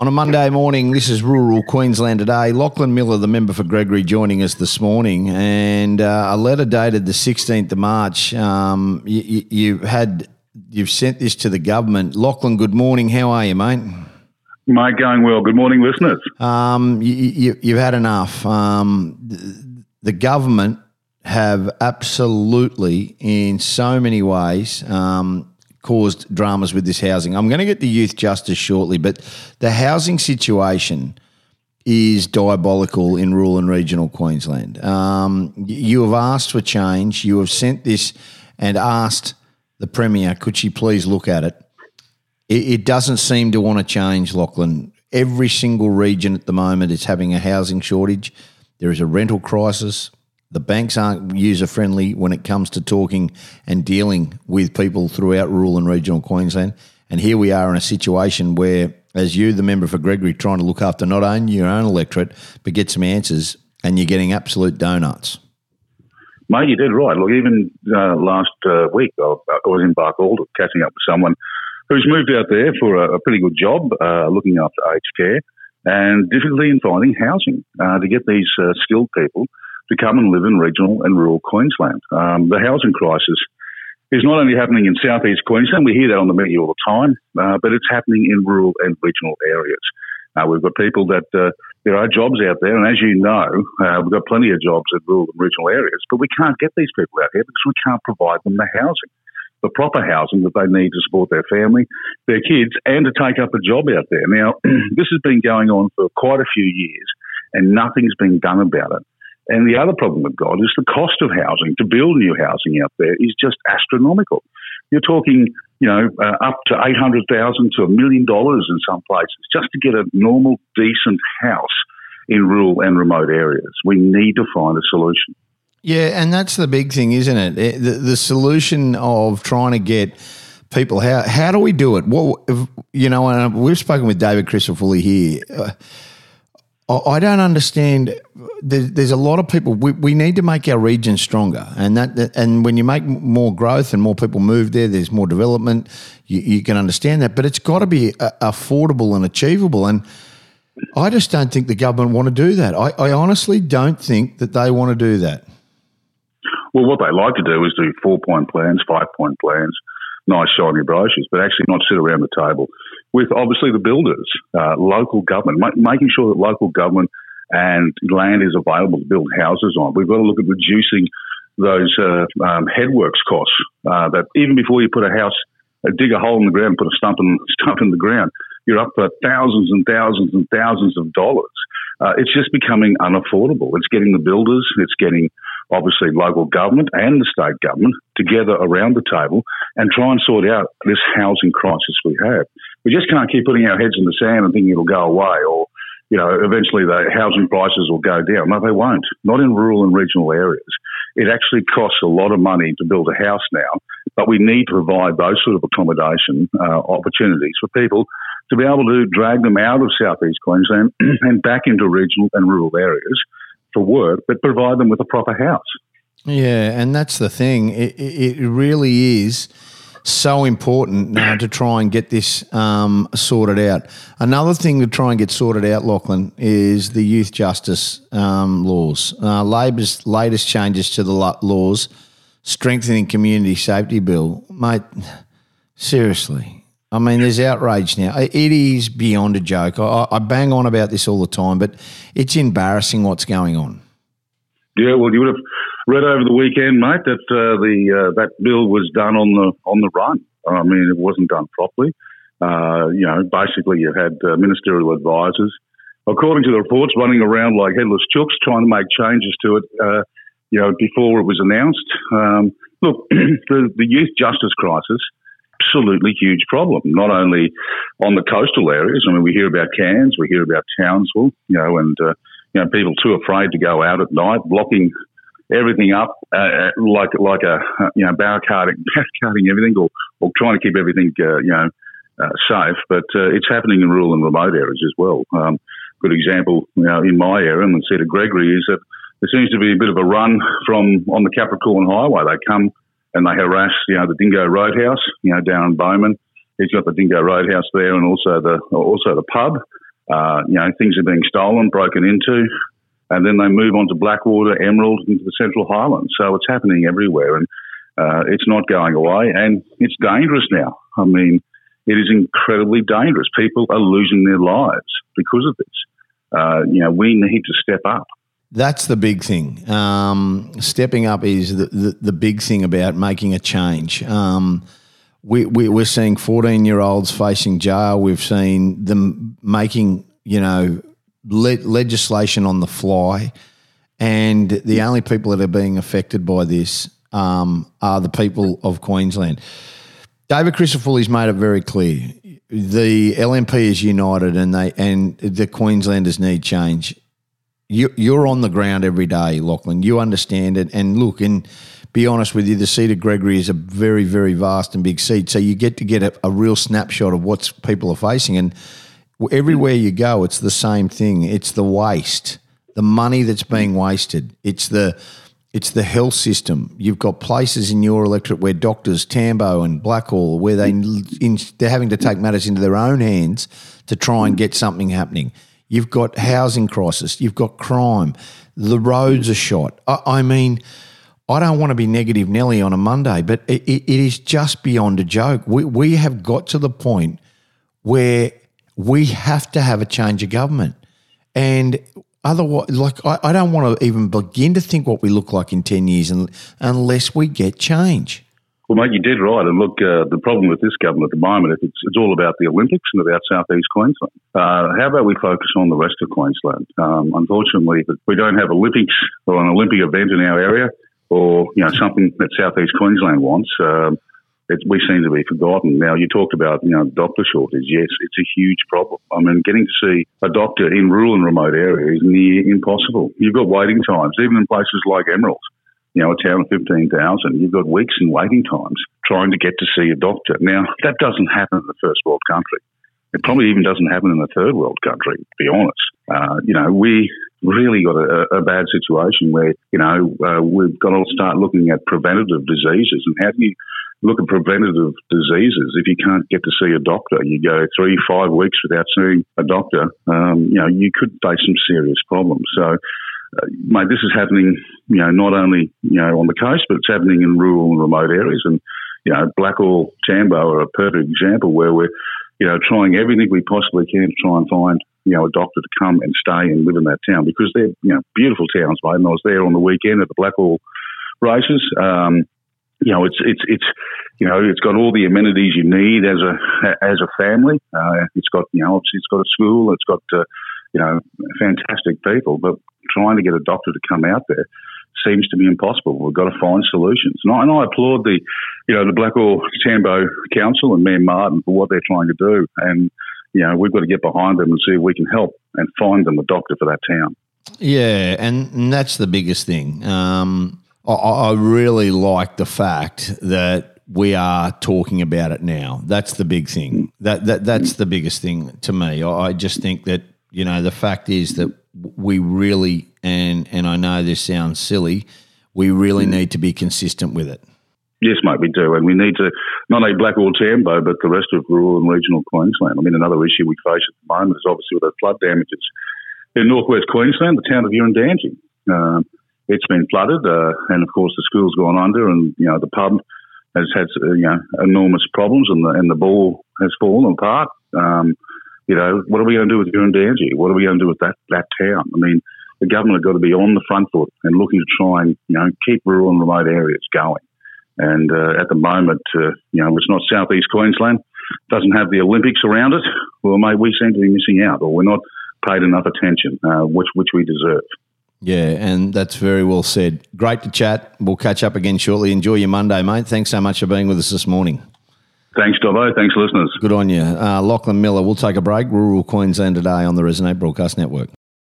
On a Monday morning, this is rural Queensland today. Lachlan Millar, the member for Gregory, joining us this morning, and uh, a letter dated the 16th of March. Um, you, you, had you've sent this to the government. Lachlan, good morning. How are you, mate? Mate, going well. Good morning, listeners. Um, you, have you, had enough. Um, the, the government have absolutely, in so many ways, um, caused dramas with this housing. I'm going to get the youth justice shortly, but the housing situation is diabolical in rural and regional Queensland. Um, you have asked for change. You have sent this and asked the Premier, could she please look at it? It, it doesn't seem to want to change, Lachlan. Every single region at the moment is having a housing shortage. There is a rental crisis. The banks aren't user friendly when it comes to talking and dealing with people throughout rural and regional Queensland. And here we are in a situation where, as you, the member for Gregory, trying to look after not only your own electorate, but get some answers, and you're getting absolute donuts. Mate, you did right. Look, even uh, last uh, week, I, was in Barcaldine catching up with someone who's moved out there for a, a pretty good job uh, looking after aged care and difficulty in finding housing uh, to get these uh, skilled people to come and live in regional and rural Queensland. Um, the housing crisis is not only happening in southeast Queensland, we hear that on the media all the time, uh, but it's happening in rural and regional areas. Uh, we've got people that uh, there are jobs out there, and as you know, uh, we've got plenty of jobs in rural and regional areas, but we can't get these people out here because we can't provide them the housing, the proper housing that they need to support their family, their kids, and to take up a job out there. Now, this has been going on for quite a few years, and nothing's been done about it. And the other problem we've got is the cost of housing to build new housing out there is just astronomical. You're talking, you know, uh, up to eight hundred thousand to a million dollars in some places just to get a normal, decent house in rural and remote areas. We need to find a solution. Yeah, and that's the big thing, isn't it? The, the solution of trying to get people how how do we do it? Well, you know, and we've spoken with David Crisafulli here. Uh, I don't understand. There's a lot of people. We, need to make our region stronger, and that and when you make more growth and more people move there, there's more development. You, can understand that, but it's got to be uh, affordable and achievable. And I just don't think the government want to do that. I, I honestly don't think that they want to do that. Well, what they like to do is do four point plans, five point plans, nice shiny brochures, but actually not sit around the table with obviously the builders, uh, local government, ma- making sure that local government and land is available to build houses on. We've got to look at reducing those uh, um, headworks costs. Uh, that even before you put a house, uh, dig a hole in the ground, put a stump in, stump in the ground, you're up for thousands and thousands and thousands of dollars. Uh, it's just becoming unaffordable. It's getting the builders, it's getting obviously local government and the state government together around the table and try and sort out this housing crisis we have. We just can't keep putting our heads in the sand and thinking it'll go away or, you know, eventually the housing prices will go down. No, they won't. Not in rural and regional areas. It actually costs a lot of money to build a house now, but we need to provide those sort of accommodation uh, opportunities for people to be able to drag them out of southeast Queensland and back into regional and rural areas for work, but provide them with a proper house. Yeah, and that's the thing. It, it really is so important now to try and get this um, sorted out. Another thing to try and get sorted out, Lachlan, is the youth justice um, laws. Uh, Labor's latest changes to the laws, strengthening community safety bill, mate. Seriously, I mean, there's outrage now. It is beyond a joke. I, I, bang on about this all the time, but it's embarrassing what's going on. Yeah, well, you would have read over the weekend, mate, that uh, the uh, that bill was done on the on the run. I mean, it wasn't done properly. Uh, you know, basically, you had uh, ministerial advisors, according to the reports, running around like headless chooks, trying to make changes to it. Uh, you know, before it was announced. Um, look, the, the youth justice crisis absolutely huge problem, not only on the coastal areas. I mean, we hear about Cairns, we hear about Townsville, you know, and, uh, you know, people too afraid to go out at night, blocking everything up uh, uh like like a you know barricading barricading everything or, or trying to keep everything uh, you know uh, safe. But uh, it's happening in rural and remote areas as well. Um, good example, you know, in my area and of Gregory is that there seems to be a bit of a run from on the Capricorn Highway. They come and they harass, you know, the Dingo Roadhouse, you know, down in Bowman. He's got the Dingo Roadhouse there, and also the also the pub. Uh, you know, things are being stolen, broken into, and then they move on to Blackwater, Emerald, into the Central Highlands. So it's happening everywhere, and uh, it's not going away, and it's dangerous now. I mean, it is incredibly dangerous. People are losing their lives because of this. Uh, you know, we need to step up. That's the big thing. Um, stepping up is the, the, the, big thing about making a change. Um, we, we, we're seeing 14 year olds facing jail. We've seen them making, you know, le- legislation on the fly. And the only people that are being affected by this um, are the people of Queensland. David Crisafulli's made it very clear. The LNP is united, and they and the Queenslanders need change. You, you're on the ground every day, Lachlan. You understand it. And look, and be honest with you, the seat of Gregory is a very, very vast and big seat. So you get to get a, a real snapshot of what people are facing. And everywhere you go, it's the same thing. It's the waste, the money that's being wasted. It's the it's the health system. You've got places in your electorate where doctors, Tambo and Blackall, where they in, they're having to take matters into their own hands to try and get something happening. You've got housing crisis. You've got crime. The roads are shot. I, I mean, I don't want to be negative Nelly on a Monday, but it, it is just beyond a joke. We, we have got to the point where we have to have a change of government. And otherwise, like I, I, don't want to even begin to think what we look like in ten years, and, unless we get change. Well, mate, you did right. And look, uh, the problem with this government at the moment is it's, it's all about the Olympics and about southeast Queensland. Uh, how about we focus on the rest of Queensland? Um, unfortunately, if we don't have Olympics or an Olympic event in our area, or you know something that southeast Queensland wants. Um, it, we seem to be forgotten. Now, you talked about, you know, doctor shortage. Yes, it's a huge problem. I mean, getting to see a doctor in rural and remote areas is near impossible. You've got waiting times, even in places like Emerald, you know, a town of 15,000, you've got weeks in waiting times trying to get to see a doctor. Now, that doesn't happen in the first world country. It probably even doesn't happen in the third world country, to be honest. Uh, you know, we really got a, a bad situation where, you know, uh, we've got to start looking at preventative diseases and how do you look at preventative diseases. If you can't get to see a doctor, you go three, five weeks without seeing a doctor, um, you know, you could face some serious problems. So, uh, mate, this is happening, you know, not only, you know, on the coast, but it's happening in rural and remote areas. And, you know, Blackall, Tambo are a perfect example where we're, you know, trying everything we possibly can to try and find, you know, a doctor to come and stay and live in that town because they're, you know, beautiful towns, mate. And I was there on the weekend at the Blackall races. Um, you know, it's it's it's you know, it's got all the amenities you need as a as a family. Uh, it's got you know, it's got a school. It's got uh, you know, fantastic people. But trying to get a doctor to come out there seems to be impossible. We've got to find solutions. And I, and I applaud the you know the Blackall Tambo Council and Mayor Martin for what they're trying to do. And you know, we've got to get behind them and see if we can help and find them a doctor for that town. Yeah, and, and that's the biggest thing. Um, I, I really like the fact that we are talking about it now. That's the big thing. That that that's the biggest thing to me. I just think that you know the fact is that we really and and I know this sounds silly, we really mm. need to be consistent with it. Yes, mate, we do, and we need to not only Blackall Tambo, but the rest of rural and regional Queensland. I mean, another issue we face at the moment is obviously with the flood damages in northwest Queensland, the town of Urandangi. Um, it's been flooded, uh, and of course the school's gone under, and you know the pub has had uh, you know enormous problems, and the and the ball has fallen apart. Um, you know, what are we going to do with Urandangi? What are we going to do with that that town? I mean, the government have got to be on the front foot and looking to try and you know keep rural and remote areas going. And uh, at the moment, uh, you know, it's not southeast Queensland, doesn't have the Olympics around it. Well, mate, we seem to be missing out, or we're not paid enough attention, uh, which which we deserve. Yeah, and that's very well said. Great to chat. We'll catch up again shortly. Enjoy your Monday, mate. Thanks so much for being with us this morning. Thanks, Dobbo. Thanks, listeners. Good on you. Uh, Lachlan Millar, we'll take a break. Rural Queensland today on the Resonate Broadcast Network.